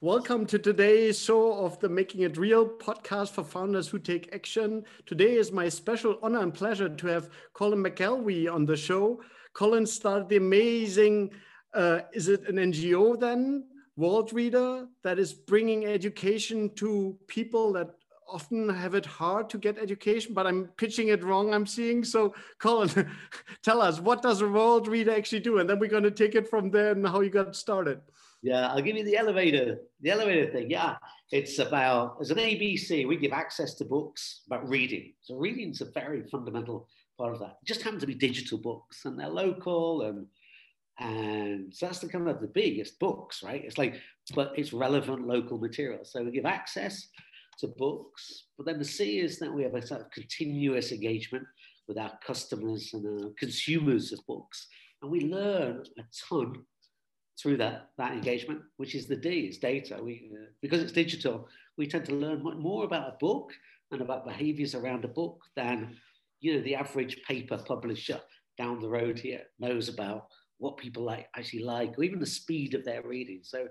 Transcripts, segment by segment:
Welcome to today's show of the Making It Real podcast for founders who take action. Today is my special honor and pleasure to have Colin McElwee on the show. Colin started the amazing, uh, is it an NGO then? Worldreader, that is bringing education to people that often have it hard to get education, but I'm pitching it wrong, I'm seeing. So, Colin, tell us, what does a Worldreader actually do? And then we're going to take it from there and how you got started. Yeah, I'll give you the elevator, the elevator thing. Yeah, it's about as an ABC, we give access to books about reading. So reading's a very fundamental part of that. It just happen to be digital books, and they're local, and and so that's the kind of the biggest books, right? It's like, but it's relevant local material. So we give access to books, but then the C is that we have a sort of continuous engagement with our customers and our consumers of books, and we learn a ton through that, that engagement, which is the D, is data. We, uh, because it's digital, we tend to learn more about a book and about behaviors around a book than you know the average paper publisher down the road here knows about what people like actually like or even the speed of their reading. So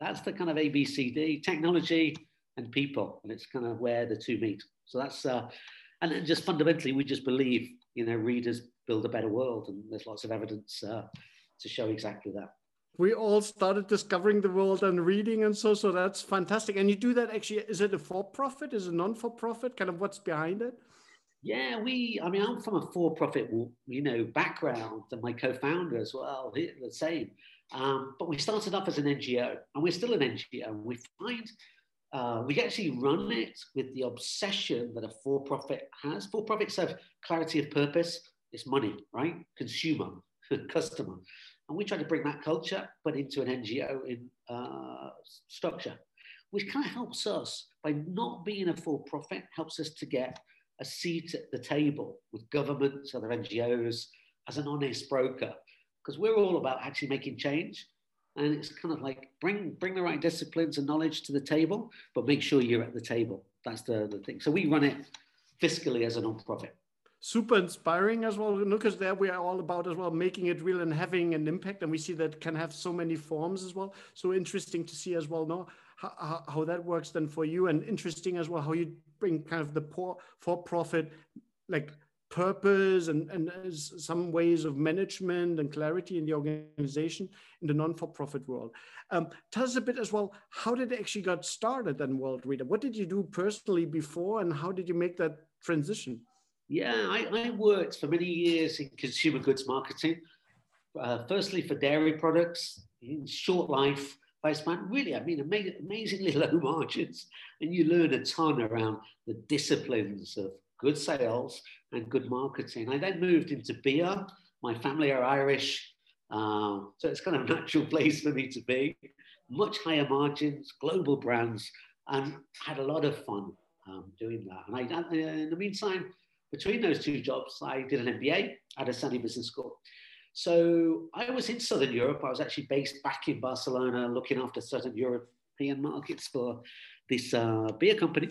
that's the kind of ABCD technology and people, and it's kind of where the two meet. So that's uh, and just fundamentally, we just believe you know readers build a better world, and there's lots of evidence uh, to show exactly that we all started discovering the world and reading and so so that's fantastic. And you do that actually is it a for-profit? Is it non-for-profit? Kind of what's behind it? Yeah we i mean i'm from a for-profit you know background and my co-founder as well the same. Um, but we started off as an ngo and we're still an ngo and we find uh, we actually run it with the obsession that a for-profit has. For-profits have clarity of purpose. It's money right? Consumer customer and we try to bring that culture, but into an NGO in uh, structure, which kind of helps us by not being a for profit, helps us to get a seat at the table with governments, other NGOs, as an honest broker, because we're all about actually making change. And it's kind of like bring bring the right disciplines and knowledge to the table, but make sure you're at the table. That's the, the thing. So we run it fiscally as a non-profit super inspiring as well because there we are all about as well making it real and having an impact and we see that can have so many forms as well so interesting to see as well no how, how that works then for you and interesting as well how you bring kind of the poor for profit like purpose and, and some ways of management and clarity in the organization in the non-for-profit world. Um, tell us a bit as well, how did it actually got started then Worldreader? What did you do personally before and how did you make that transition? Yeah, I, I worked for many years in consumer goods marketing. Uh, firstly, for dairy products, in short life lifespan. Really, I mean, amazing, amazingly low margins, and you learn a ton around the disciplines of good sales and good marketing. I then moved into beer. My family are Irish, uh, so it's kind of a natural place for me to be. Much higher margins, global brands, and had a lot of fun um, doing that. And I, in the meantime, between those two jobs, I did an MBA at ESADE Business School. So I was in Southern Europe. I was actually based back in Barcelona, looking after certain European markets for this uh, beer company.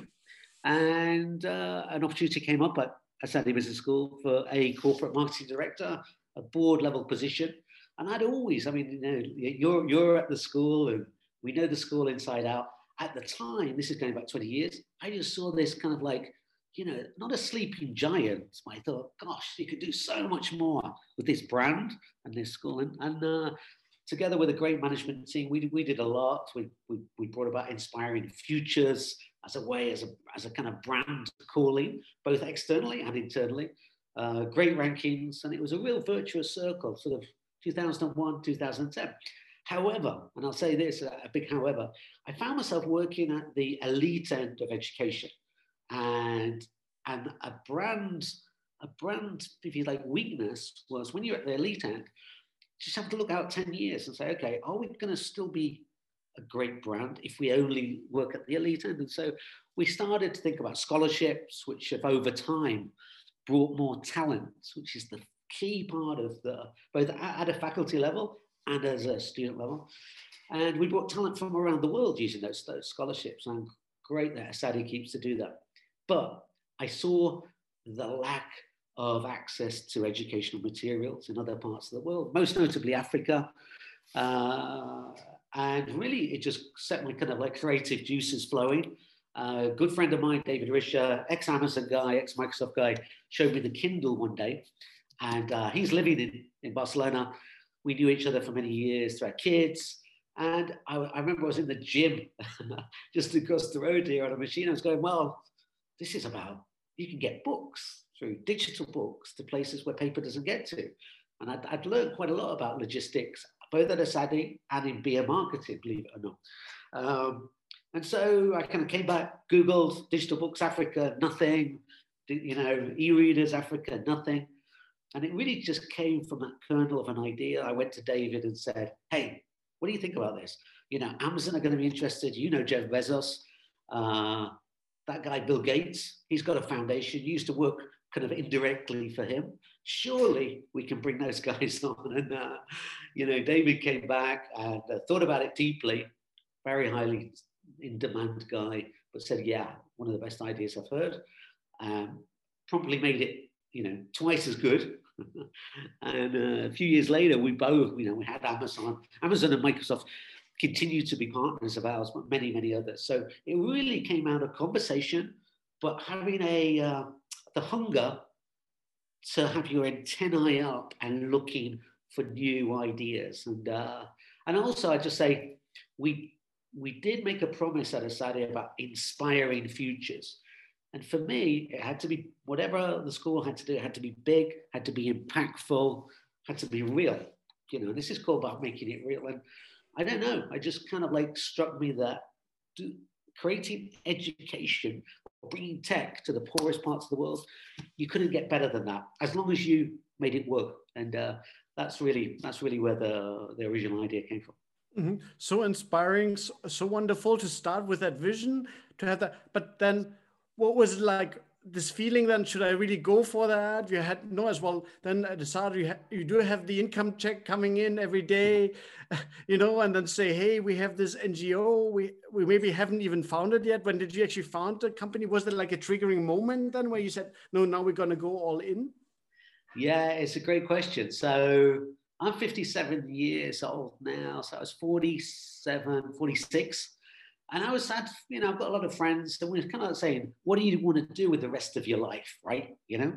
And uh, an opportunity came up at ESADE Business School for a corporate marketing director, a board level position. And I'd always, I mean, you know, you're, you're at the school and we know the school inside out. At the time, this is going back 20 years, I just saw this kind of like you know, not a sleeping giant. I thought, gosh, you could do so much more with this brand and this school. And, and uh, together with a great management team, we, we did a lot. We, we, we brought about inspiring futures as a way, as a, as a kind of brand calling, both externally and internally. Uh, great rankings, and it was a real virtuous circle, sort of 2001, 2010. However, and I'll say this, a big however, I found myself working at the elite end of education and and a brand a brand if you like weakness was when you're at the elite end you just have to look out 10 years and say okay are we going to still be a great brand if we only work at the elite end? And so we started to think about scholarships which have over time brought more talent which is the key part of the both at a faculty level and as a student level. And we brought talent from around the world using those, those scholarships. And great that ESADE keeps to do that but I saw the lack of access to educational materials in other parts of the world, most notably Africa. Uh, and really it just set my kind of like creative juices flowing. Uh, a good friend of mine, David Risher, ex Amazon guy, ex Microsoft guy, showed me the Kindle one day, and uh, he's living in, in Barcelona. We knew each other for many years through our kids. And I, I remember I was in the gym just across the road here on a machine. I was going, well, this is about you can get books through digital books to places where paper doesn't get to. And I'd, I'd learned quite a lot about logistics, both at ESADE and in beer marketing, believe it or not. Um, and so I kind of came back, Googled Digital Books Africa, nothing, you know, e-readers Africa, nothing. And it really just came from that kernel of an idea. I went to David and said, hey, what do you think about this? You know, Amazon are going to be interested. You know, Jeff Bezos, uh, that guy, Bill Gates, he's got a foundation. Used to work kind of indirectly for him. Surely we can bring those guys on. And, uh, you know, David came back and uh, thought about it deeply, very highly in demand guy, but said, yeah, one of the best ideas I've heard. Um, promptly made it, you know, twice as good. and uh, a few years later, we both, you know, we had Amazon, Amazon and Microsoft continue to be partners of ours, but many, many others. So it really came out of conversation, but having a uh, the hunger to have your antennae up and looking for new ideas. And uh, and also, I just say we we did make a promise at ESADE about inspiring futures. And for me, it had to be whatever the school had to do, it had to be big, had to be impactful, had to be real. You know, this is called about making it real. And I don't know, I just kind of like struck me that creating education, bringing tech to the poorest parts of the world, you couldn't get better than that as long as you made it work. And uh, that's really that's really where the, the original idea came from. Mm-hmm. So inspiring, so, so wonderful to start with that vision, to have that. But then, what was it like? This feeling then, should I really go for that? You had no as well. Then at the start, you, you do have the income check coming in every day, you know, and then say, hey, we have this NGO. We we maybe haven't even found it yet. When did you actually found the company? Was there like a triggering moment then where you said, no, now we're gonna go all in? Yeah, it's a great question. So I'm 57 years old now, so I was 47, 46. And I was sad, you know, I've got a lot of friends, and we are kind of saying, what do you want to do with the rest of your life, right? You know,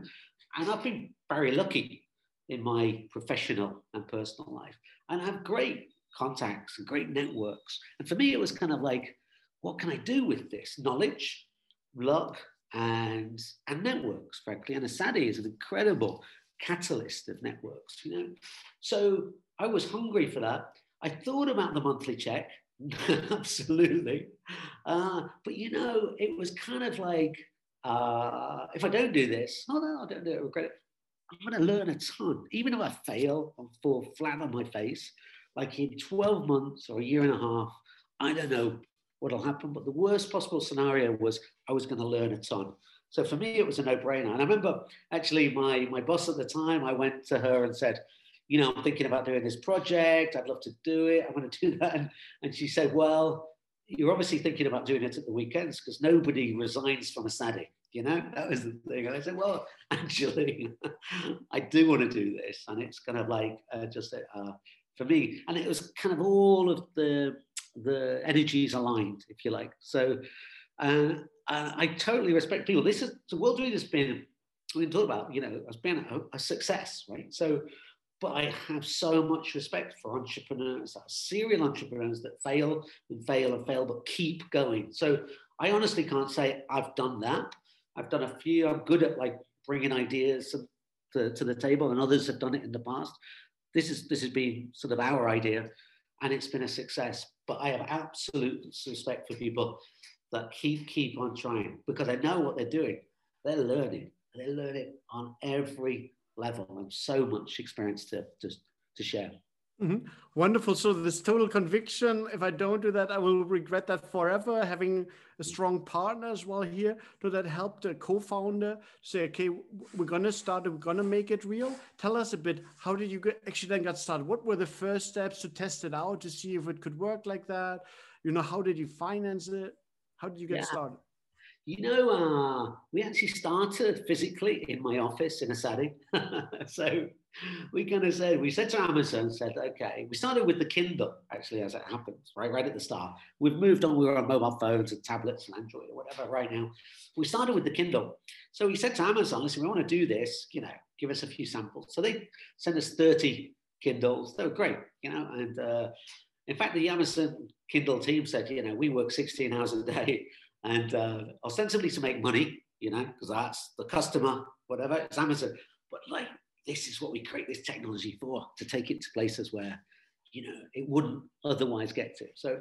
and I've been very lucky in my professional and personal life, and I have great contacts and great networks. And for me, it was kind of like, what can I do with this knowledge, luck, and and networks? Frankly, and ESADE is an incredible catalyst of networks, you know. So I was hungry for that. I thought about the monthly check, absolutely. Uh, but you know, it was kind of like, uh, if I don't do this, oh no, I don't do it, I regret it. I'm going to learn a ton. Even if I fail and fall flat on my face, like in 12 months or a year and a half, I don't know what'll happen. But the worst possible scenario was I was going to learn a ton. So for me, it was a no-brainer. And I remember actually my my boss at the time. I went to her and said, you know, I'm thinking about doing this project. I'd love to do it. I want to do that. And, and she said, well, you're obviously thinking about doing it at the weekends because nobody resigns from ESADE. You know, that was the thing. And I said, well, actually, I do want to do this. And it's kind of like uh, just uh, for me. And it was kind of all of the the energies aligned, if you like. So uh, I totally respect people. This is so World Read has been we talk about, you know, has been a, a, success, right? So, but I have so much respect for entrepreneurs, serial entrepreneurs that fail and fail and fail, but keep going. So I honestly can't say I've done that. I've done a few. I'm good at like bringing ideas to, to the table, and others have done it in the past. This is this has been sort of our idea, and it's been a success. But I have absolute respect for people that keep keep on trying because I know what they're doing. They're learning. They're learning on every level and so much experience to to, to share. Mm-hmm. Wonderful. So this total conviction. If I don't do that, I will regret that forever. Having a strong partner as well here, to that help the co-founder say, okay, we're gonna start. We're gonna make it real. Tell us a bit. How did you get, actually then get started? What were the first steps to test it out to see if it could work like that? You know, how did you finance it? How did you get yeah. started? You know, uh, we actually started physically in my office in ESADE. so we kind of said, we said to Amazon, said, okay, we started with the Kindle, actually, as it happens, right, right at the start. We've moved on, we were on mobile phones and tablets and Android or whatever right now. We started with the Kindle. So we said to Amazon, listen, we want to do this, you know, give us a few samples. So they sent us 30 Kindles. They were great, you know, and uh, in fact, the Amazon Kindle team said, you know, we work 16 hours a day and uh, ostensibly to make money, you know, because that's the customer, whatever, it's Amazon. But like, this is what we create this technology for, to take it to places where, you know, it wouldn't otherwise get to. So,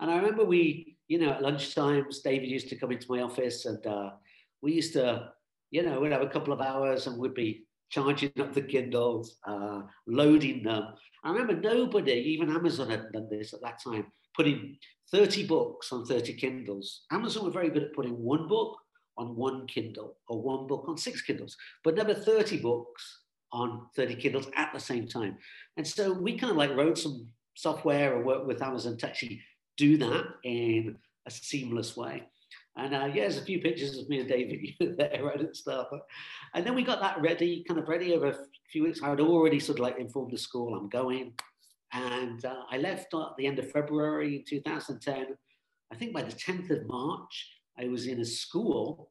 and I remember we, you know, at lunchtimes, David used to come into my office and uh, we used to, you know, we'd have a couple of hours and we'd be charging up the Kindles, uh, loading them. I remember nobody, even Amazon had done this at that time, putting 30 books on 30 Kindles. Amazon were very good at putting one book on one Kindle or one book on six Kindles, but never 30 books on 30 Kindles at the same time. And so we kind of like wrote some software and worked with Amazon to actually do that in a seamless way. And uh, yeah, there's a few pictures of me and David there right at the. And then we got that ready, kind of ready over a few weeks. I had already sort of like informed the school I'm going. And uh, I left at the end of February 2010. I think by the 10th of March, I was in a school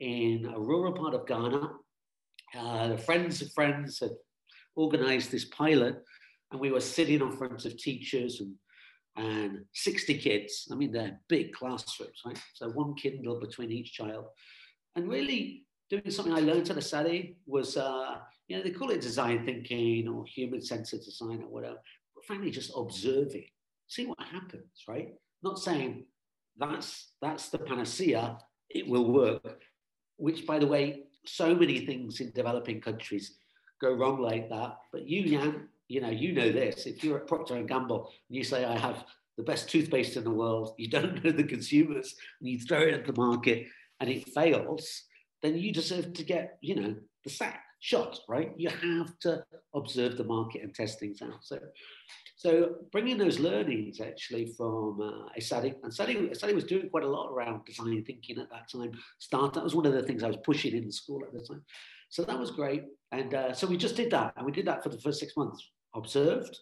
in a rural part of Ghana. Uh, friends of friends had organized this pilot, and we were sitting in front of teachers and and 60 kids. I mean, they're big classrooms, right? So one Kindle between each child. And really doing something I learned at ESADE was, uh, you know, they call it design thinking or human centered design or whatever, frankly, just observing, see what happens, right? Not saying that's, that's the panacea, it will work, which by the way, so many things in developing countries go wrong like that. But you, Jan, you know, you know this. If you're at Procter and Gamble and you say, "I have the best toothpaste in the world," you don't know the consumers, and you throw it at the market and it fails, then you deserve to get, you know, the sack shot, right? You have to observe the market and test things out. So, so bringing those learnings actually from uh, ESADE, and ESADE, ESADE was doing quite a lot around design thinking at that time. Start that was one of the things I was pushing in school at the time. So that was great. And uh, so we just did that. And we did that for the first six months observed,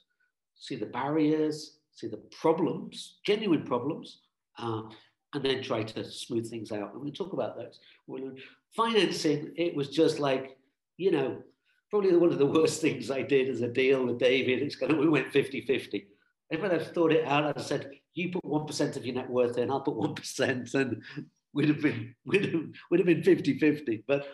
see the barriers, see the problems, genuine problems, uh, and then try to smooth things out. And we talk about those. Financing, it was just like, you know, probably one of the worst things I did as a deal with David. It's kind of, we went 50 50. If I'd have thought it out, have said, you put 1% of your net worth in, I'll put 1%, and we'd have been, we'd have, we'd have been 50 50. But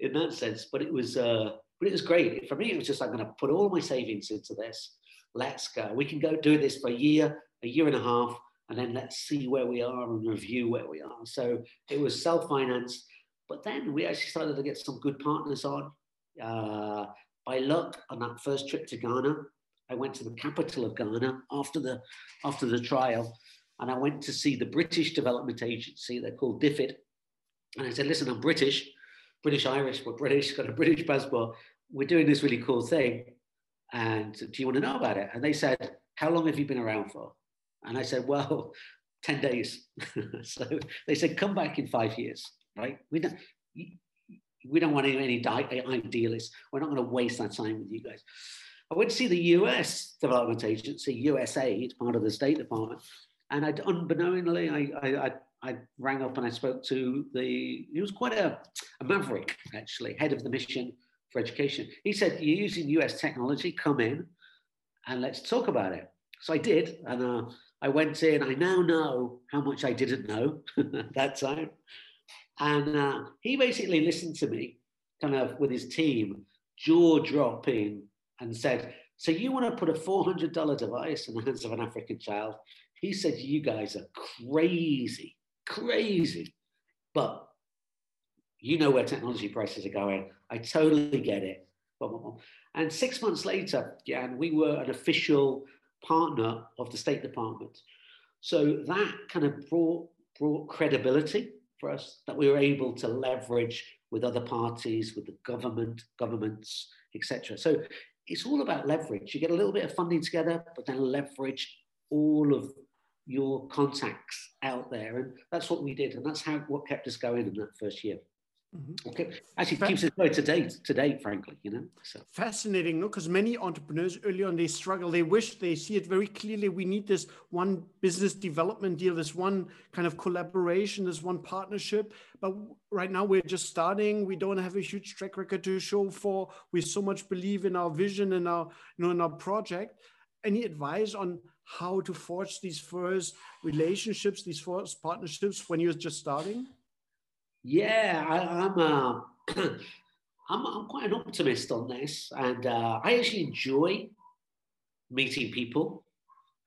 in that sense, but it was, uh, but it was great. For me, it was just, I'm going to put all my savings into this. Let's go. We can go do this for a year, a year and a half, and then let's see where we are and review where we are. So it was self financed. But then we actually started to get some good partners on. Uh, by luck, on that first trip to Ghana, I went to the capital of Ghana after the, after the trial, and I went to see the British Development Agency. They're called DFID. And I said, listen, I'm British. British Irish, we're British, got a British passport. We're doing this really cool thing. And do you want to know about it? And they said, How long have you been around for? And I said, Well, 10 days. so they said, Come back in five years, right? We don't, we don't want any, idealists. We're not going to waste that time with you guys. I went to see the US Development Agency, USAID, part of the State Department, and I, unbeknowingly, I, I, I rang up and I spoke to the, he was quite a, a maverick, actually, head of the mission for education. He said, You're using US technology, come in and let's talk about it. So I did. And uh, I went in. I now know how much I didn't know at that time. And uh, he basically listened to me, kind of with his team, jaw dropping, and said, So you want to put a $400 device in the hands of an African child? He said, You guys are crazy crazy. But you know where technology prices are going. I totally get it. And six months later, yeah, and we were an official partner of the State Department. So that kind of brought, brought credibility for us that we were able to leverage with other parties, with the government, governments, etc. So it's all about leverage. You get a little bit of funding together, but then leverage all of your contacts out there. And that's what we did. And that's how what kept us going in that first year. Mm-hmm. Okay, actually Fa- keeps us going to date, to date, frankly, you know. So. Fascinating, no? Because many entrepreneurs early on they struggle. They wish they see it very clearly. We need this one business development deal, this one kind of collaboration, this one partnership. But right now we're just starting. We don't have a huge track record to show for. We so much believe in our vision and our, you know, in our project. Any advice on how to forge these first relationships, these first partnerships when you're just starting? Yeah, I, am uh, I'm, I'm quite an optimist on this, and uh, I actually enjoy meeting people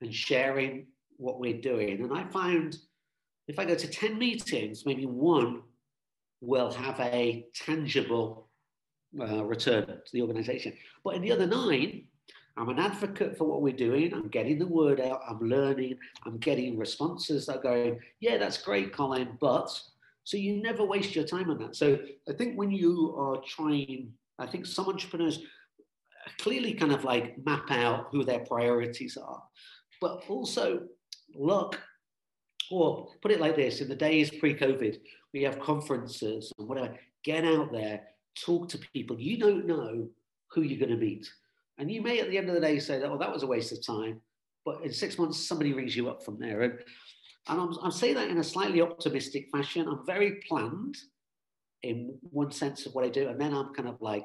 and sharing what we're doing. And I found if I go to 10 meetings, maybe one will have a tangible uh, return to the organization. But in the other nine, I'm an advocate for what we're doing. I'm getting the word out. I'm learning. I'm getting responses that are going, yeah, that's great, Colin, but so you never waste your time on that. So I think when you are trying, I think some entrepreneurs clearly kind of like map out who their priorities are, but also look, or put it like this in the days pre COVID, we have conferences and whatever. Get out there, talk to people. You don't know who you're going to meet. And you may at the end of the day say that, oh, that was a waste of time. But in six months, somebody rings you up from there. And and I'm, I'm saying that in a slightly optimistic fashion. I'm very planned in one sense of what I do, and then I'm kind of like,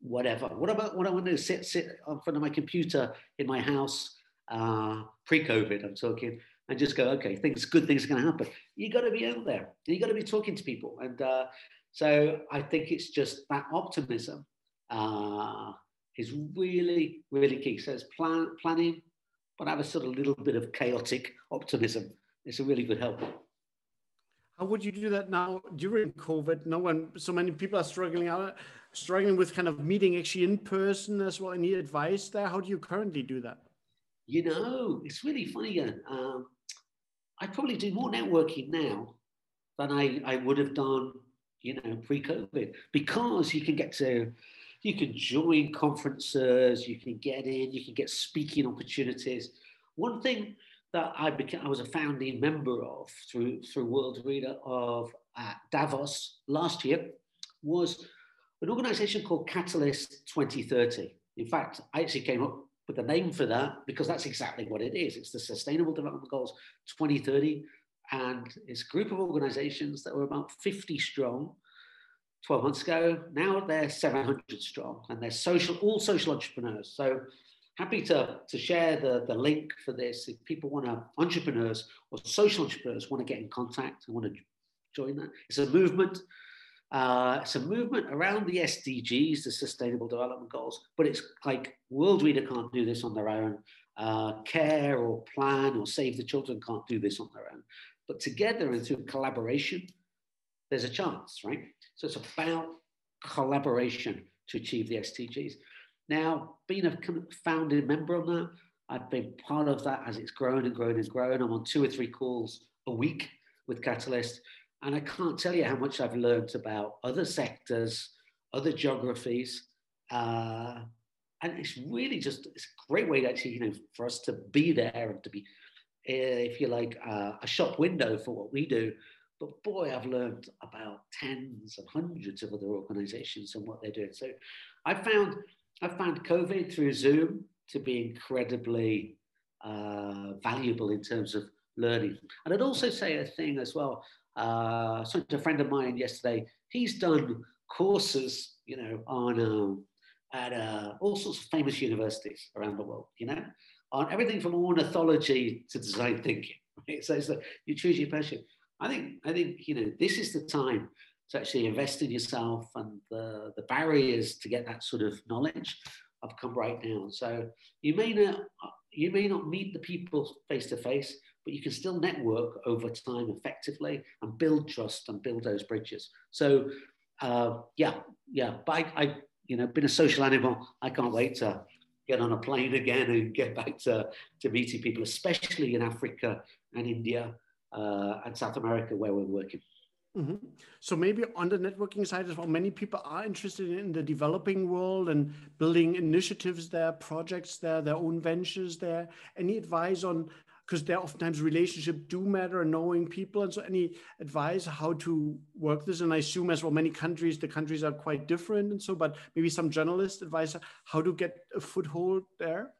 whatever. What about what I want to do? Sit sit in front of my computer in my house, uh, pre-COVID. I'm talking, and just go, okay, things, good things are going to happen. You got to be out there. You got to be talking to people, and uh, so I think it's just that optimism uh, is really, really key. So it's plan, planning, but I have a sort of little bit of chaotic optimism it's a really good help. How would you do that now during COVID? No one, so many people are struggling out, struggling with kind of meeting actually in person as well. Any advice there? How do you currently do that? You know, it's really funny. Um, I probably do more networking now than I, I would have done, you know, pre-COVID because you can get to, you can join conferences, you can get in, you can get speaking opportunities. One thing that I became, I was a founding member of through through Worldreader of uh, Davos last year was an organization called Catalyst 2030. In fact, I actually came up with the name for that because that's exactly what it is. It's the Sustainable Development Goals 2030, and it's a group of organizations that were about 50 strong 12 months ago. Now they're 700 strong, and they're social, all social entrepreneurs. So happy to, to share the, the link for this. If people want to, entrepreneurs or social entrepreneurs want to get in contact and want to join that, it's a movement. Uh, it's a movement around the SDGs, the Sustainable Development Goals, but it's like Worldreader can't do this on their own. Uh, care or plan or save the children can't do this on their own. But together and through collaboration, there's a chance, right? So it's about collaboration to achieve the SDGs. Now, being a founding member on that, I've been part of that as it's grown and grown and grown. I'm on two or three calls a week with Catalyst, and I can't tell you how much I've learned about other sectors, other geographies, uh, and it's really just it's a great way to actually, you know, for us to be there and to be, uh, if you like, uh, a shop window for what we do. But boy, I've learned about tens and hundreds of other organizations and what they're doing. So I found I found COVID through Zoom to be incredibly uh, valuable in terms of learning. And I'd also say a thing as well. Uh, to a friend of mine yesterday. He's done courses, you know, on um, at uh, all sorts of famous universities around the world. You know, on everything from ornithology to design thinking. Right? So, so you choose your passion. I think I think you know this is the time to actually invest in yourself and the, the barriers to get that sort of knowledge have come right down. So you may not you may not meet the people face to face, but you can still network over time effectively and build trust and build those bridges. So uh, yeah, yeah. But I, I, you know, been a social animal. I can't wait to get on a plane again and get back to, to meeting people, especially in Africa and India uh, and South America where we're working. Mm-hmm. So maybe on the networking side as well, many people are interested in the developing world and building initiatives there, projects there, their own ventures there. Any advice on because there oftentimes relationship do matter, knowing people, and so any advice how to work this? And I assume as well, many countries, the countries are quite different, and so, but maybe some journalist advice how to get a foothold there.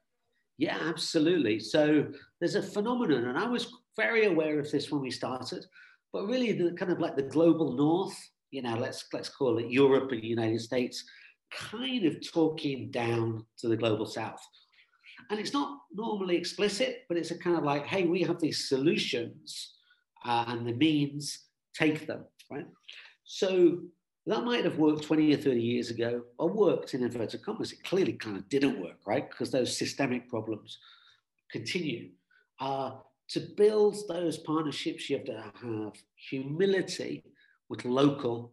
Yeah, absolutely. So there's a phenomenon, and I was very aware of this when we started, but really the kind of like the global north, you know, let's let's call it Europe and United States, kind of talking down to the global south. And it's not normally explicit, but it's a kind of like, hey, we have these solutions uh, and the means, take them, right? So that might have worked 20 or 30 years ago, or worked in inverted commas. It clearly kind of didn't work, right? Because those systemic problems continue. Uh, to build those partnerships, you have to have humility with local,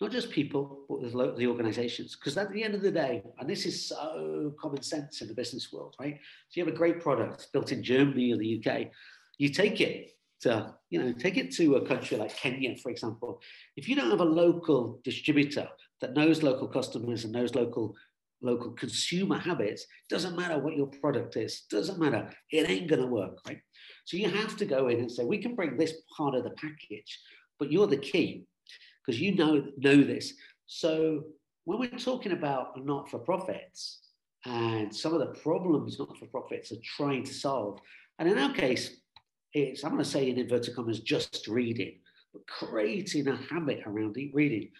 not just people, but with the organizations. Because at the end of the day, and this is so common sense in the business world, right? So you have a great product built in Germany or the UK, you take it to, you know, take it to a country like Kenya, for example. If you don't have a local distributor that knows local customers and knows local local consumer habits, doesn't matter what your product is, doesn't matter, it ain't gonna work, right? So you have to go in and say, we can bring this part of the package, but you're the key because you know know this. So when we're talking about not-for-profits and some of the problems not-for-profits are trying to solve, and in our case, it's, I'm going to say in inverted commas, just reading, but creating a habit around deep reading.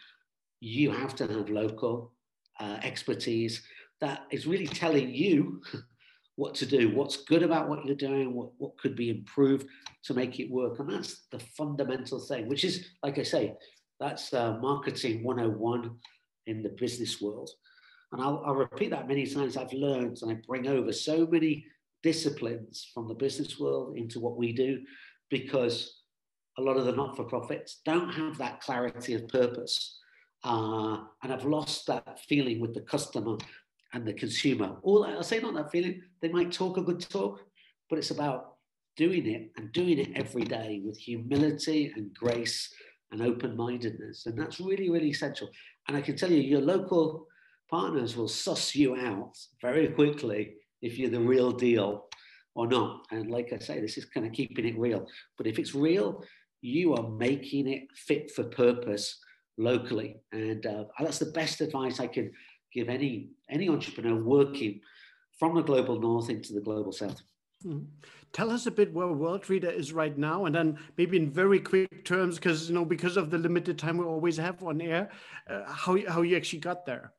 You have to have local uh, expertise that is really telling you what to do, what's good about what you're doing, what, what could be improved to make it work. And that's the fundamental thing, which is, like I say, that's uh, marketing 101 in the business world. And I'll, I'll repeat that many times. I've learned and I bring over so many disciplines from the business world into what we do because a lot of the not for profits don't have that clarity of purpose uh, and have lost that feeling with the customer and the consumer. All I'll say, not that feeling, they might talk a good talk, but it's about doing it and doing it every day with humility and grace and open mindedness. And that's really, really essential. And I can tell you, your local partners will suss you out very quickly if you're the real deal or not. And like I say, this is kind of keeping it real. But if it's real, you are making it fit for purpose locally. And uh, that's the best advice I can give any any entrepreneur working from the global north into the global south. Mm-hmm. Tell us a bit where World Worldreader is right now, and then maybe in very quick terms, because you know because of the limited time we always have on air, uh, how how you actually got there.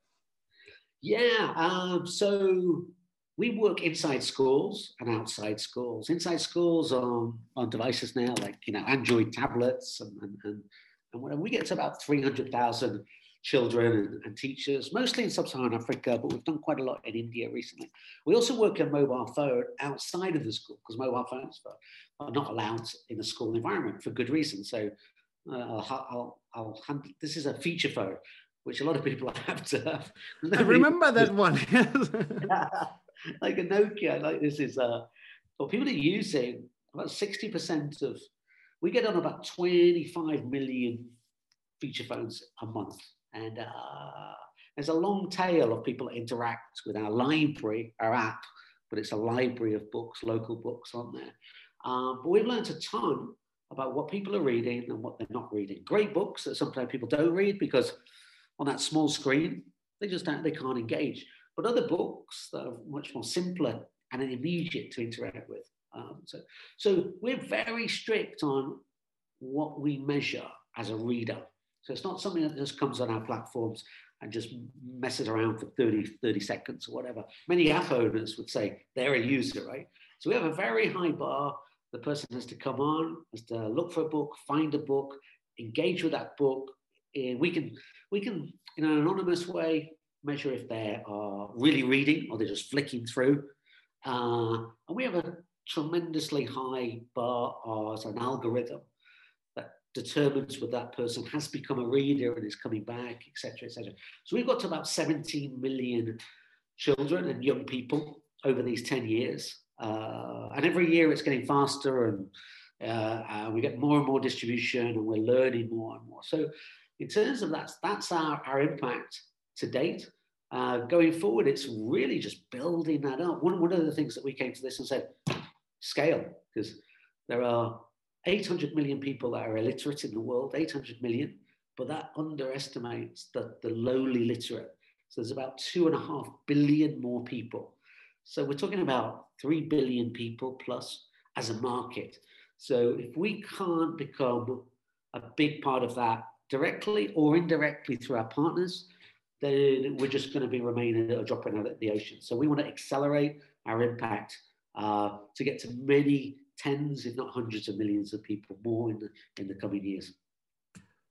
Yeah, um, so we work inside schools and outside schools. Inside schools on, on devices now, like you know, Android tablets and, and, and, and whatever. We get to about 300,000 children and, and, teachers, mostly in sub-Saharan Africa, but we've done quite a lot in India recently. We also work on mobile phone outside of the school because mobile phones are not allowed in a school environment for good reason. So uh, I'll, I'll, I'll hand, this is a feature phone, which a lot of people have to have. I remember that one. like a Nokia, like this is uh well people are using about 60% of we get on about 25 million feature phones a month. And uh, there's a long tail of people that interact with our library, our app, but it's a library of books, local books on there. Um, but we've learned a ton about what people are reading and what they're not reading. Great books that sometimes people don't read because on that small screen, they just don't, they can't engage but other books that are much more simpler and immediate to interact with. Um, so, so we're very strict on what we measure as a reader. So it's not something that just comes on our platforms and just messes around for 30, 30 seconds or whatever. Many app owners would say they're a user, right? So we have a very high bar. The person has to come on, has to look for a book, find a book, engage with that book. And we can, we can, in an anonymous way, measure if they are really reading or they're just flicking through. Uh, and we have a tremendously high bar as an algorithm determines whether that person has become a reader and is coming back, etc., etc. So we've got to about 17 million children and young people over these 10 years. Uh, and every year it's getting faster and uh, uh, we get more and more distribution and we're learning more and more. So in terms of that, that's our, our impact to date. Uh, going forward, it's really just building that up. One, one of the things that we came to this and said, scale because there are 800 million people that are illiterate in the world, 800 million, but that underestimates the, the lowly literate. So there's about two and a half billion more people. So we're talking about 3 billion people plus as a market. So if we can't become a big part of that directly or indirectly through our partners, then we're just going to be remaining a drop in the ocean. So we want to accelerate our impact uh, to get to many tens, if not hundreds of millions of people more in the, in the coming years.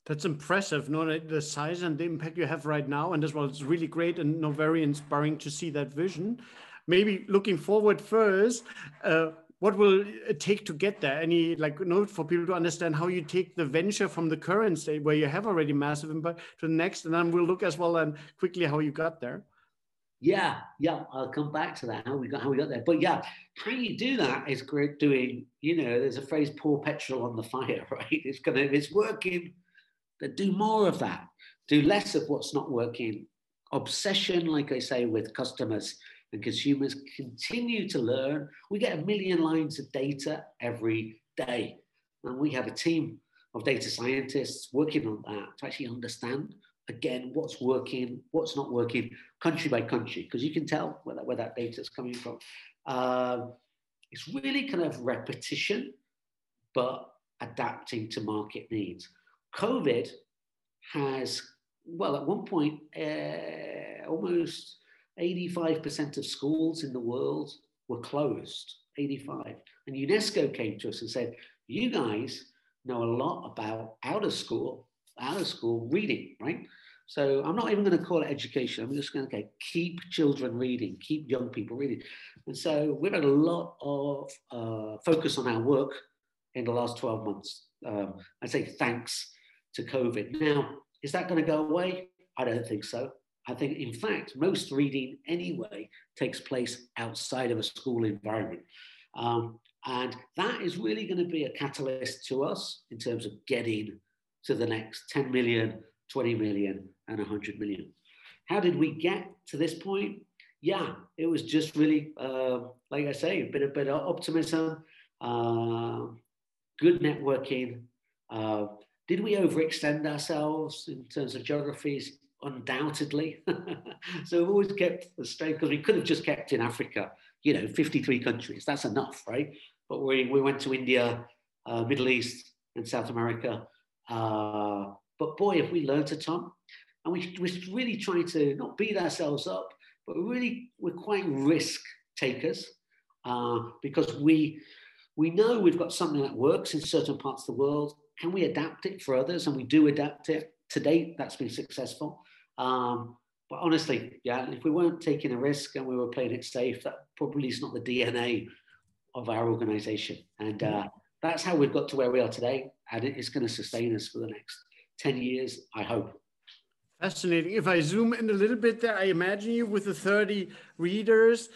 That's impressive, no, the size and the impact you have right now, and as well, it's really great and no, very inspiring to see that vision. Maybe looking forward first, uh, what will it take to get there? Any like note for people to understand how you take the venture from the current state where you have already massive impact to the next, and then we'll look as well and quickly how you got there. Yeah, yeah, I'll come back to that. How we got how we got there, but yeah, how you do that is great. Doing, you know, there's a phrase: pour petrol on the fire. Right? It's gonna, if it's working, then do more of that. Do less of what's not working. Obsession, like I say, with customers and consumers continue to learn. We get a million lines of data every day, and we have a team of data scientists working on that to actually understand again what's working, what's not working, country by country, because you can tell where that, where that data is coming from. Uh, it's really kind of repetition, but adapting to market needs. COVID has, well, at one point, uh, almost 85% of schools in the world were closed. 85. And UNESCO came to us and said, You guys know a lot about out of school, out of school reading, right? So I'm not even going to call it education. I'm just going to okay, keep children reading, keep young people reading. And so we've had a lot of uh, focus on our work in the last 12 months. Um, I say thanks to COVID. Now, is that going to go away? I don't think so. I think, in fact, most reading anyway takes place outside of a school environment. Um, and that is really going to be a catalyst to us in terms of getting to the next 10 million 20 million and 100 million. How did we get to this point? Yeah, it was just really, uh, like I say, a bit, a bit of optimism, uh, good networking. Uh, did we overextend ourselves in terms of geographies? Undoubtedly. so we've always kept the straight because we could have just kept in Africa, you know, 53 countries. That's enough, right? But we, we went to India, uh, Middle East, and South America. Uh, but boy, if we learned a ton, and we, we're really trying to not beat ourselves up, but really we're quite risk takers uh, because we we know we've got something that works in certain parts of the world. Can we adapt it for others? And we do adapt it. To date, that's been successful. Um, but honestly, yeah, if we weren't taking a risk and we were playing it safe, that probably is not the DNA of our organization. And uh, that's how we've got to where we are today. And it's going to sustain us for the next 10 years, I hope. Fascinating. If I zoom in a little bit there, I imagine you with the 30 readers.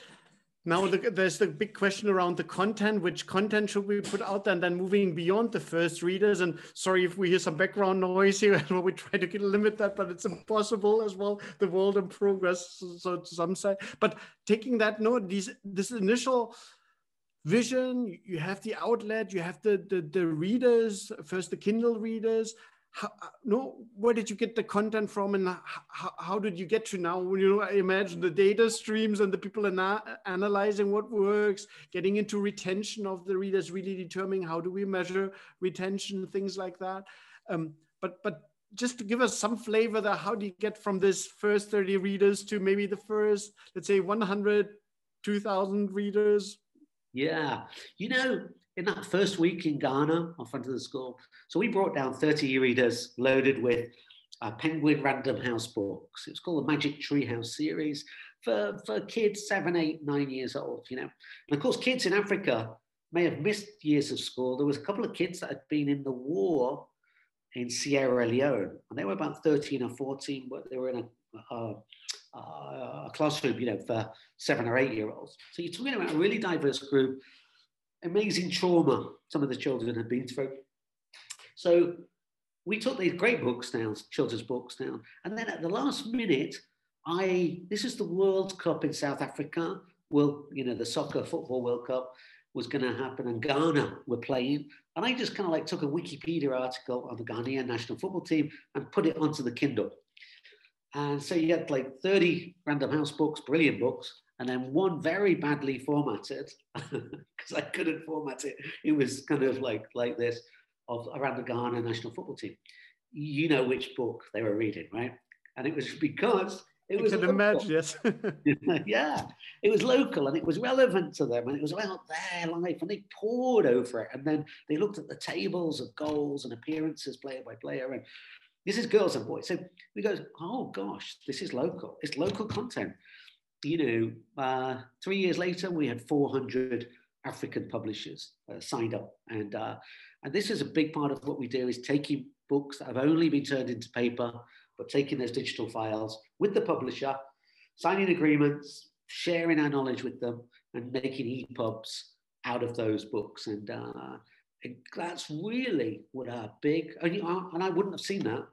Now the, there's the big question around the content. Which content should we put out there? And then moving beyond the first readers. And sorry if we hear some background noise here. And we try to limit that, but it's impossible as well. The world in progress, so to some say. But taking that note, these this initial vision, you have the outlet, you have the the, the readers, first the Kindle readers, how, uh, no, where did you get the content from and how, how did you get to now? You know, I imagine the data streams and the people are analyzing what works, getting into retention of the readers, really determining how do we measure retention, things like that. Um, but, but just to give us some flavor there, how do you get from this first 30 readers to maybe the first, let's say 100, 2000 readers? Yeah, you know, in that first week in Ghana, in front of the school, so we brought down 30 readers loaded with uh, Penguin Random House books. It's called the Magic Tree House series for, for kids seven, eight, nine years old, you know. And of course, kids in Africa may have missed years of school. There was a couple of kids that had been in the war in Sierra Leone, and they were about 13 or 14, but they were in a, a, a classroom, you know, for seven or eight year olds. So you're talking about a really diverse group amazing trauma some of the children had been through. So we took these great books down, children's books down, and then at the last minute, I this is the World Cup in South Africa, Well, you know, the soccer football World Cup, was going to happen and Ghana were playing. And I just kind of like took a Wikipedia article on the Ghanaian national football team and put it onto the Kindle. And so you had like 30 Random House books, brilliant books, and then one very badly formatted because I couldn't format it. It was kind of like like this of around the Ghana national football team. You know which book they were reading, right? And it was because it was I can imagine, yes. yeah, it was local and it was relevant to them and it was about their life and they poured over it. And then they looked at the tables of goals and appearances player by player. And this is girls and boys. So we go, oh gosh, this is local. It's local content. You know, uh, three years later, we had 400 African publishers uh, signed up. And, uh, and this is a big part of what we do is taking books that have only been turned into paper but taking those digital files with the publisher, signing agreements, sharing our knowledge with them, and making EPUBs out of those books. And, uh, that's really what our big, and, and I wouldn't have seen that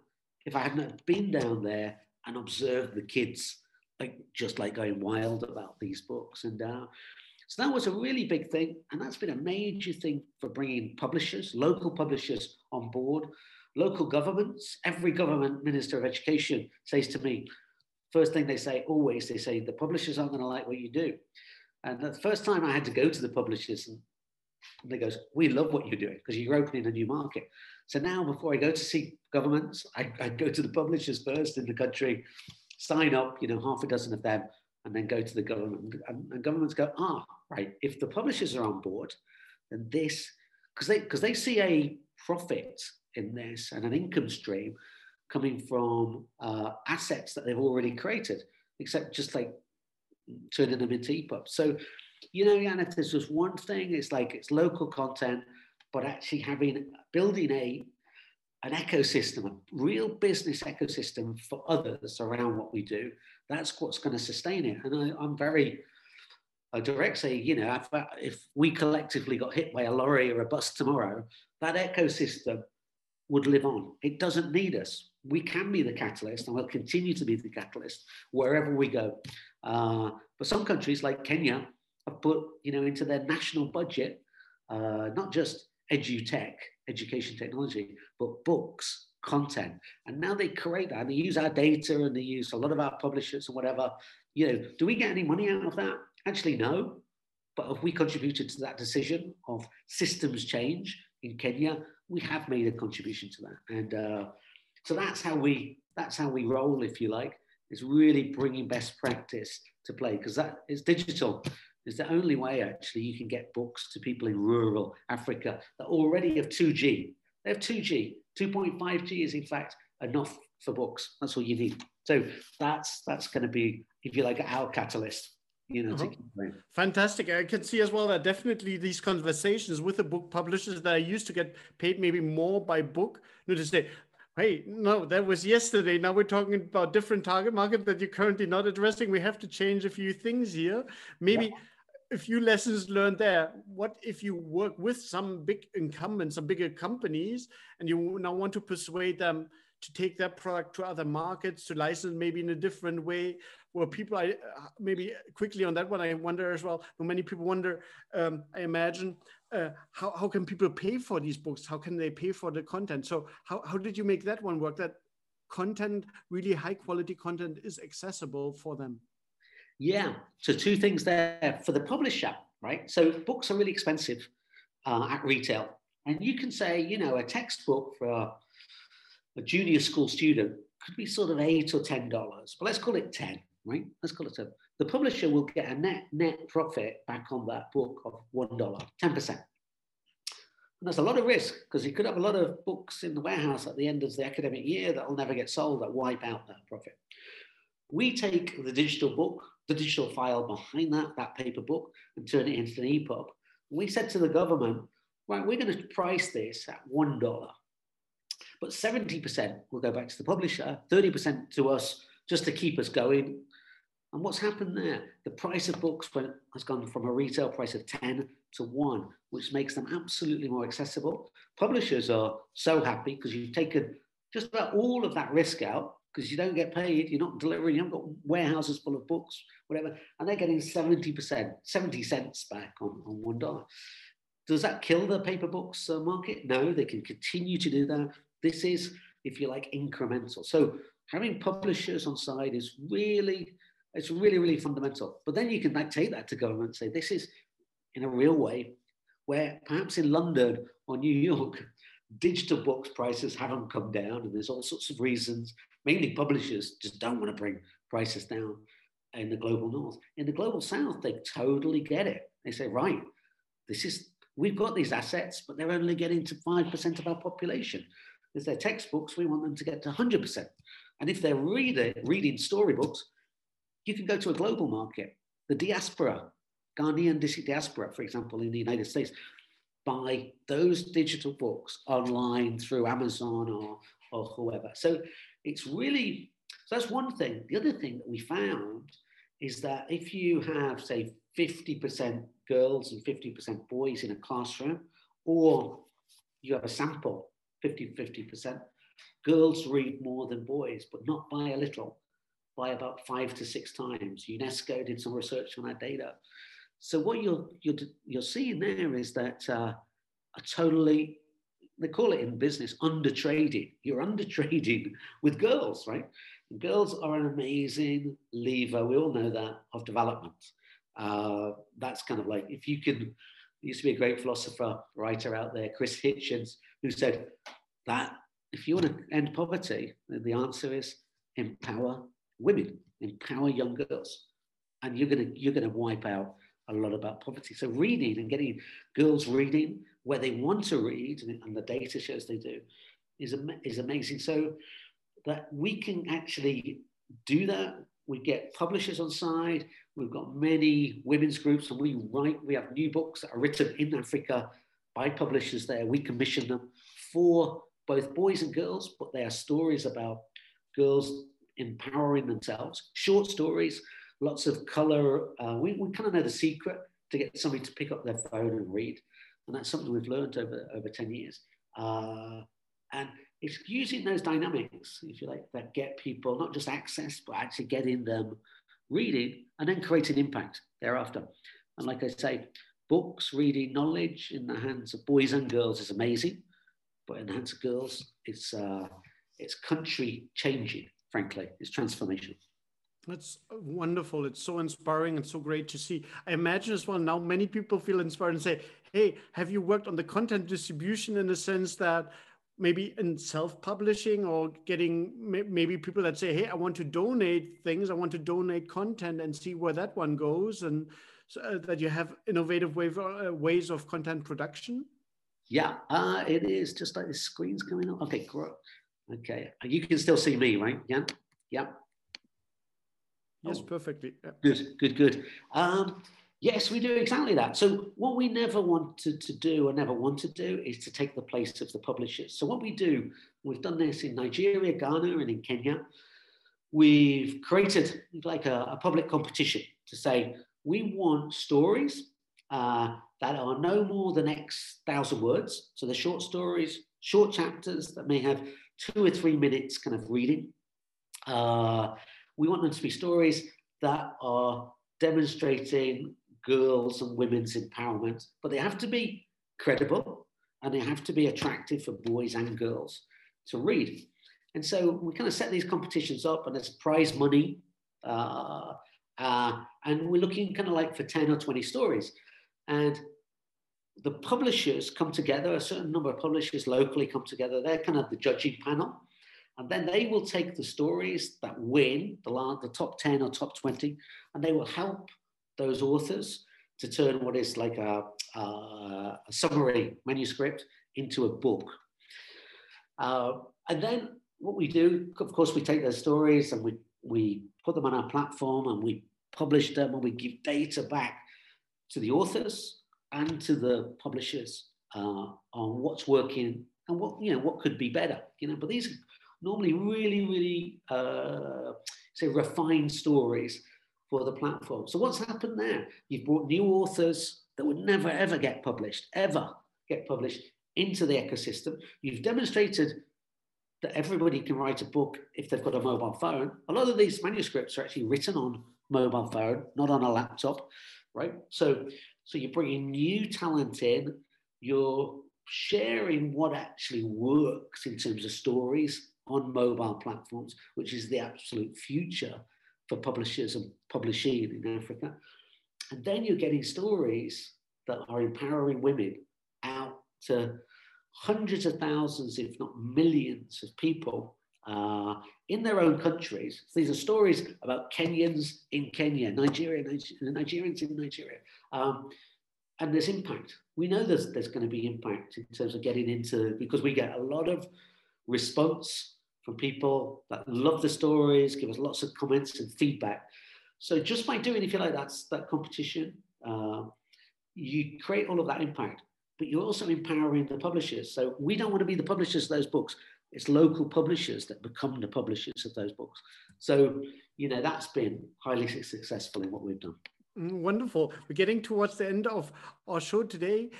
if I hadn't been down there and observed the kids, like just like going wild about these books. And uh, so that was a really big thing. And that's been a major thing for bringing publishers, local publishers on board local governments, every government minister of education says to me, first thing they say always, they say, the publishers aren't going to like what you do. And the first time I had to go to the publishers and they goes, we love what you're doing because you're opening a new market. So now before I go to see governments, I, I go to the publishers first in the country, sign up, you know, half a dozen of them, and then go to the government. And, and governments go, ah, right, if the publishers are on board, then this, because they, because they see a profit in this and an income stream coming from uh, assets that they've already created, except just like turning them into EPUB. So, you know, Jan, if there's just one thing, it's like it's local content, but actually having building a an ecosystem, a real business ecosystem for others around what we do. That's what's going to sustain it. And I, am very a direct say, you know, if, if we collectively got hit by a lorry or a bus tomorrow, that ecosystem would live on. It doesn't need us. We can be the catalyst and we'll continue to be the catalyst wherever we go. Uh, but some countries like Kenya have put, you know, into their national budget, uh, not just edutech, education technology, but books, content. And now they create that and they use our data and they use a lot of our publishers and whatever. You know, do we get any money out of that? Actually, no. But have we contributed to that decision of systems change in Kenya? we have made a contribution to that. And uh, so that's how we that's how we roll, if you like. Is really bringing best practice to play because that is digital. Is the only way actually you can get books to people in rural Africa that already have 2G. They have 2G. 2.5G is in fact enough for books. That's all you need. So that's that's going to be, if you like, our catalyst you know, uh-huh. fantastic. I can see as well that definitely these conversations with the book publishers that I used to get paid maybe more by book, you know, to say, hey, no, that was yesterday. Now we're talking about different target market that you're currently not addressing. We have to change a few things here. Maybe yeah. a few lessons learned there. What if you work with some big incumbents, some bigger companies, and you now want to persuade them to take that product to other markets, to license maybe in a different way? Where people I uh, maybe quickly on that one I wonder as well. Many people wonder. Um, I imagine uh, how how can people pay for these books? How can they pay for the content? So how how did you make that one work? That content, really high quality content, is accessible for them. Yeah. So two things there for the publisher, right? So books are really expensive uh, at retail, and you can say, you know, a textbook for a, a junior school student could be sort of eight or ten dollars, but let's call it ten right? Let's call it so. The publisher will get a net net profit back on that book of one dollar, ten percent. And there's a lot of risk because you could have a lot of books in the warehouse at the end of the academic year that will never get sold that wipe out that profit. We take the digital book, the digital file behind that, that paper book, and turn it into an EPUB. We said to the government, right, we're going to price this at one dollar. But 70% will go back to the publisher, 30% to us just to keep us going. And what's happened there? The price of books has gone from a retail price of 10 to 1, which makes them absolutely more accessible. Publishers are so happy because you've taken just about all of that risk out because you don't get paid, you're not delivering, you haven't got warehouses full of books, whatever, and they're getting 70%, 70 cents back on, on one dollar. Does that kill the paper books uh, market? No, they can continue to do that. This is, if you like, incremental. So having publishers on side is really, it's really, really fundamental. But then you can like, take that to government and say, this is in a real way, where perhaps in London or New York, digital books prices haven't come down, and there's all sorts of reasons. Mainly publishers just don't want to bring prices down in the global north. In the global south, they totally get it. They say, right, this is we've got these assets, but they're only getting to 5% of our population. If they're textbooks, we want them to get to 100%. And if they're reading storybooks, you can go to a global market. The diaspora, Ghanaian diaspora, for example, in the United States, buy those digital books online through Amazon or, or whoever. So it's really, so that's one thing. The other thing that we found is that if you have, say, 50% girls and 50% boys in a classroom, or you have a sample, 50 50%, girls read more than boys, but not by a little, by about five to six times. UNESCO did some research on that data. So what you're, you're, you're seeing there is that uh, a totally, they call it in business, undertrading. You're undertrading with girls, right? girls are an amazing lever, we all know that, of development. Uh, that's kind of like, if you can, there used to be a great philosopher, writer out there, Chris Hitchens, who said that if you want to end poverty, the answer is empower women, empower young girls. And you're gonna you're gonna wipe out a lot about poverty. So reading and getting girls reading where they want to read, and the data shows they do, is, is amazing. So that we can actually do that. We get publishers on side. We've got many women's groups, and we write. We have new books that are written in Africa by publishers there. We commission them for both boys and girls, but they are stories about girls empowering themselves. Short stories, lots of color. Uh, we, we kind of know the secret to get somebody to pick up their phone and read, and that's something we've learned over over ten years. Uh, and it's using those dynamics, if you like, that get people not just access, but actually getting them reading and then creating impact thereafter. And like I say, books, reading, knowledge in the hands of boys and girls is amazing, but in the hands of girls, it's uh, it's country changing. Frankly, it's transformation. That's wonderful. It's so inspiring and so great to see. I imagine as well now many people feel inspired and say, "Hey, have you worked on the content distribution in the sense that?" maybe in self-publishing or getting maybe people that say hey i want to donate things i want to donate content and see where that one goes and so, uh, that you have innovative way, uh, ways of content production yeah uh, it is just like the screen's coming up okay great okay you can still see me right yeah yeah yes oh. perfectly yeah. good good good um, Yes, we do exactly that. So what we never wanted to do or never want to do is to take the place of the publishers. So what we do, we've done this in Nigeria, Ghana, and in Kenya. We've created like a, a public competition to say we want stories uh, that are no more than X thousand words. So the short stories, short chapters that may have two or three minutes kind of reading. Uh, we want them to be stories that are demonstrating girls and women's empowerment, but they have to be credible and they have to be attractive for boys and girls to read. And so we kind of set these competitions up, and there's prize money, uh, uh, and we're looking kind of like for 10 or 20 stories. And the publishers come together, a certain number of publishers locally come together, they're kind of the judging panel. And then they will take the stories that win, the, the top 10 or top 20, and they will help those authors to turn what is like a, a, a summary manuscript into a book. Uh, and then what we do, of course, we take those stories and we, we put them on our platform and we publish them and we give data back to the authors and to the publishers uh, on what's working and what you know what could be better. You know, but these are normally really, really uh, say refined stories for the platform. So what's happened there? You've brought new authors that would never ever get published, ever get published into the ecosystem. You've demonstrated that everybody can write a book if they've got a mobile phone. A lot of these manuscripts are actually written on mobile phone, not on a laptop, right? So, so you're bringing new talent in, you're sharing what actually works in terms of stories on mobile platforms, which is the absolute future for publishers and publishing in Africa. And then you're getting stories that are empowering women out to hundreds of thousands, if not millions, of people uh, in their own countries. So these are stories about Kenyans in Kenya, Nigeria, Nigerians in Nigeria. Um, and there's impact. We know there's, there's going to be impact in terms of getting into, because we get a lot of response from people that love the stories, give us lots of comments and feedback. So just by doing, if you like, that's that competition, uh, you create all of that impact but you're also empowering the publishers. So we don't want to be the publishers of those books. It's local publishers that become the publishers of those books. So, you know, that's been highly successful in what we've done. Mm, wonderful. We're getting towards the end of our show today.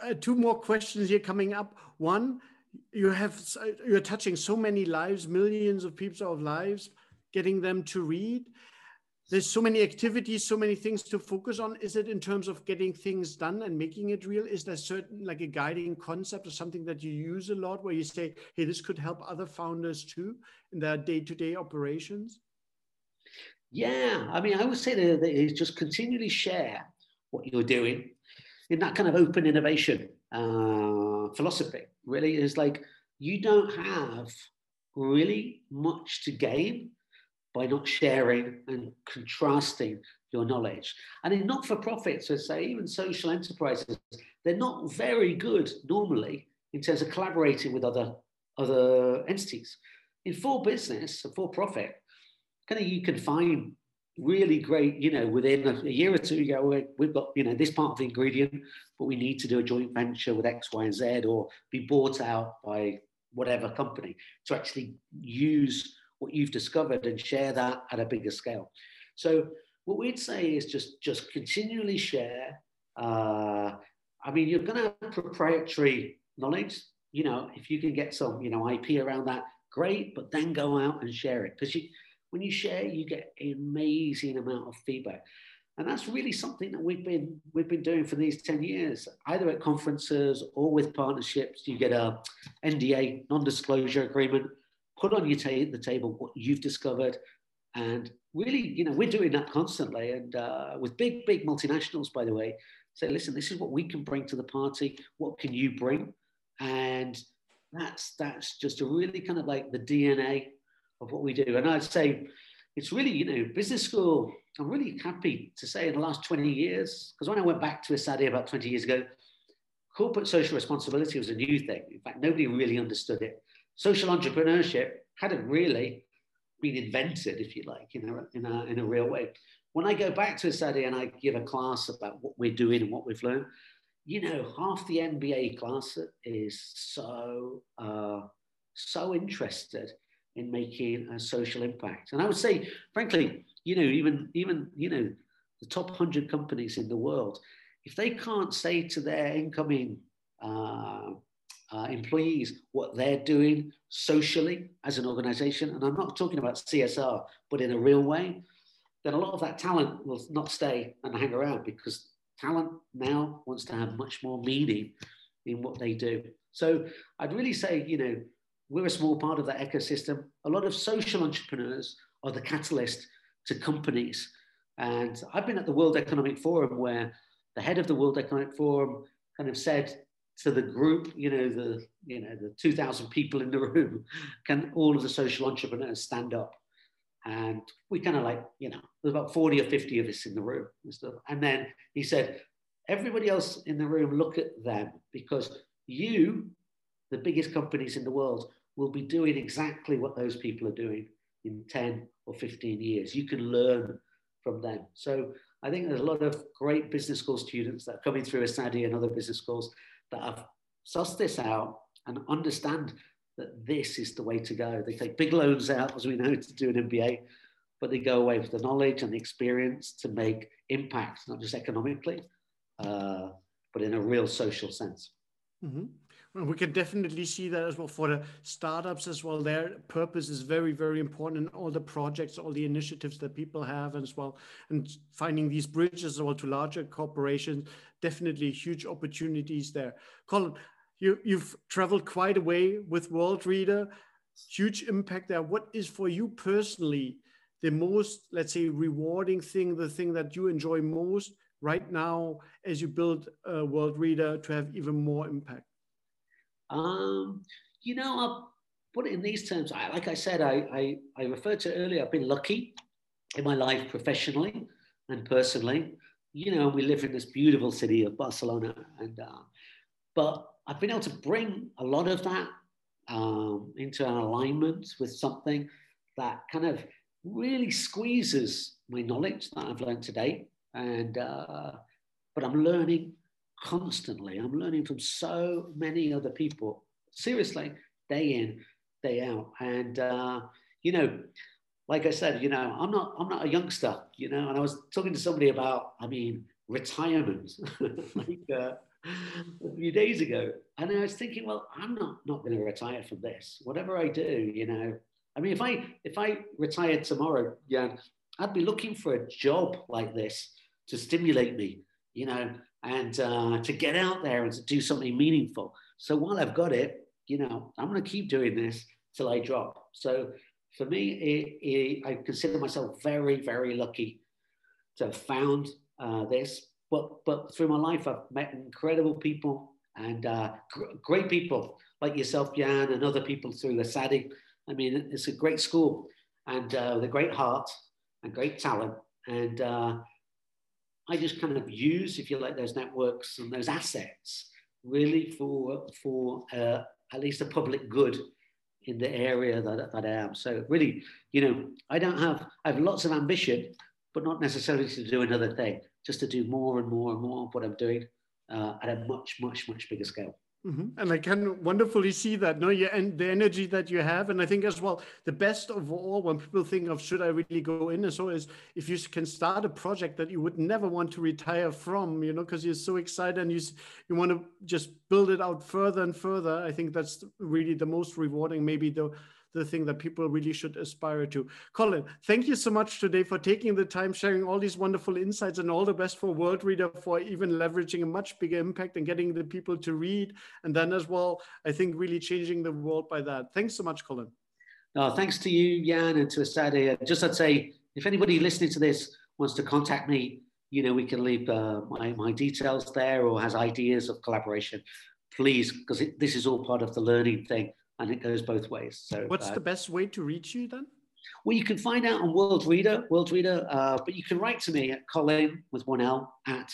Uh, two more questions here coming up. One, you have you're touching so many lives, millions of people's lives, getting them to read there's so many activities, so many things to focus on. Is it in terms of getting things done and making it real? Is there certain like a guiding concept or something that you use a lot where you say, hey, this could help other founders too in their day-to-day operations? Yeah, I mean, I would say that is just continually share what you're doing in that kind of open innovation uh, philosophy. Really, is like you don't have really much to gain by not sharing and contrasting your knowledge. And in not for profits, so say even social enterprises, they're not very good normally in terms of collaborating with other, other entities. In for business, for profit, kind of you can find really great, you know, within a, a year or two, you go, we've got, you know, this part of the ingredient, but we need to do a joint venture with X, Y, and Z or be bought out by whatever company to actually use what you've discovered and share that at a bigger scale. So what we'd say is just just continually share. Uh, I mean, you're going to have proprietary knowledge. You know, if you can get some, you know, IP around that, great. But then go out and share it because you, when you share, you get an amazing amount of feedback, and that's really something that we've been we've been doing for these ten years, either at conferences or with partnerships. You get a NDA, non-disclosure agreement put on your ta- the table what you've discovered and really you know we're doing that constantly and uh, with big big multinationals by the way say listen this is what we can bring to the party. What can you bring? And that's that's just a really kind of like the dna of what we do. And i'd say it's really you know business school i'm really happy to say in the last 20 years because when i went back to ESADE about 20 years ago corporate social responsibility was a new thing. In fact nobody really understood it social entrepreneurship hadn't really been invented, if you like, in a, in a, in a real way. When I go back to ESADE and I give a class about what we're doing and what we've learned, you know, half the MBA class is so, uh, so interested in making a social impact. And I would say, frankly, you know, even, even, you know, the top 100 companies in the world, if they can't say to their incoming uh, uh, employees what they're doing socially as an organization, and I'm not talking about CSR, but in a real way, then a lot of that talent will not stay and hang around because talent now wants to have much more meaning in what they do. So I'd really say, you know, we're a small part of that ecosystem. A lot of social entrepreneurs are the catalyst to companies. And I've been at the World Economic Forum where the head of the World Economic Forum kind of said, to the group, you know, the you know the 2,000 people in the room, can all of the social entrepreneurs stand up? And we kind of like, you know, there's about 40 or 50 of us in the room and stuff. And then he said, everybody else in the room, look at them because you, the biggest companies in the world, will be doing exactly what those people are doing in 10 or 15 years. You can learn from them. So I think there's a lot of great business school students that are coming through ESADE and other business schools that have sussed this out and understand that this is the way to go. They take big loans out, as we know, to do an MBA, but they go away with the knowledge and the experience to make impact, not just economically, uh, but in a real social sense. Mm-hmm. We can definitely see that as well for the startups as well. Their purpose is very, very important in all the projects, all the initiatives that people have as well. And finding these bridges as well to larger corporations, definitely huge opportunities there. Colin, you, you've traveled quite a way with Worldreader, huge impact there. What is for you personally the most, let's say, rewarding thing, the thing that you enjoy most right now as you build uh, a Worldreader to have even more impact? Um, you know, I'll put it in these terms. I, like I said, I, I, I referred to earlier, I've been lucky in my life professionally and personally. You know, we live in this beautiful city of Barcelona, and uh, but I've been able to bring a lot of that um, into an alignment with something that kind of really squeezes my knowledge that I've learned today. And uh, but I'm learning constantly. I'm learning from so many other people, seriously, day in, day out. And uh, you know, like I said, you know, I'm not I'm not a youngster, you know. And I was talking to somebody about, I mean, retirement, like uh, a few days ago, and I was thinking, well, I'm not not going to retire from this. Whatever I do, you know. I mean, if I if I retired tomorrow, yeah, I'd be looking for a job like this to stimulate me, you know, and uh, to get out there and to do something meaningful. So while I've got it, you know, I'm going to keep doing this till I drop. So for me, it, it, I consider myself very, very lucky to have found uh, this. But but through my life, I've met incredible people and uh, gr- great people like yourself, Jan, and other people through the ESADE. I mean, it's a great school and uh, with a great heart and great talent. And uh, I just kind of use, if you like, those networks and those assets really for for uh, at least a public good in the area that, that I am. So really, you know, I don't have I have lots of ambition, but not necessarily to do another thing, just to do more and more and more of what I'm doing uh, at a much much much bigger scale. Mm-hmm. And I can wonderfully see that, no, yeah, and the energy that you have, and I think as well, the best of all, when people think of should I really go in, and so is if you can start a project that you would never want to retire from, you know, because you're so excited and you you want to just build it out further and further. I think that's really the most rewarding, maybe the the thing that people really should aspire to. Colin, thank you so much today for taking the time, sharing all these wonderful insights, and all the best for Worldreader for even leveraging a much bigger impact and getting the people to read. And then as well, I think really changing the world by that. Thanks so much, Colin. No, thanks to you, Jan, and to ESADE. Just I'd say, if anybody listening to this wants to contact me, you know, we can leave uh, my, my details there or has ideas of collaboration, please, because this is all part of the learning thing and it goes both ways. So, what's uh, the best way to reach you then? Well, you can find out on world Worldreader, Worldreader, uh, but you can write to me at Colin with one L at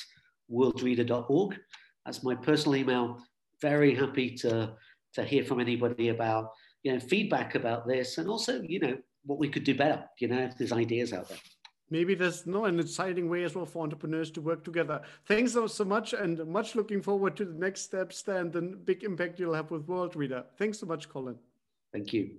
worldreader.org. That's my personal email. Very happy to to hear from anybody about you know feedback about this, and also you know what we could do better. You know, if there's ideas out there maybe there's no an exciting way as well for entrepreneurs to work together. Thanks so, much and much looking forward to the next steps and the big impact you'll have with Worldreader. Thanks so much, Colin. Thank you.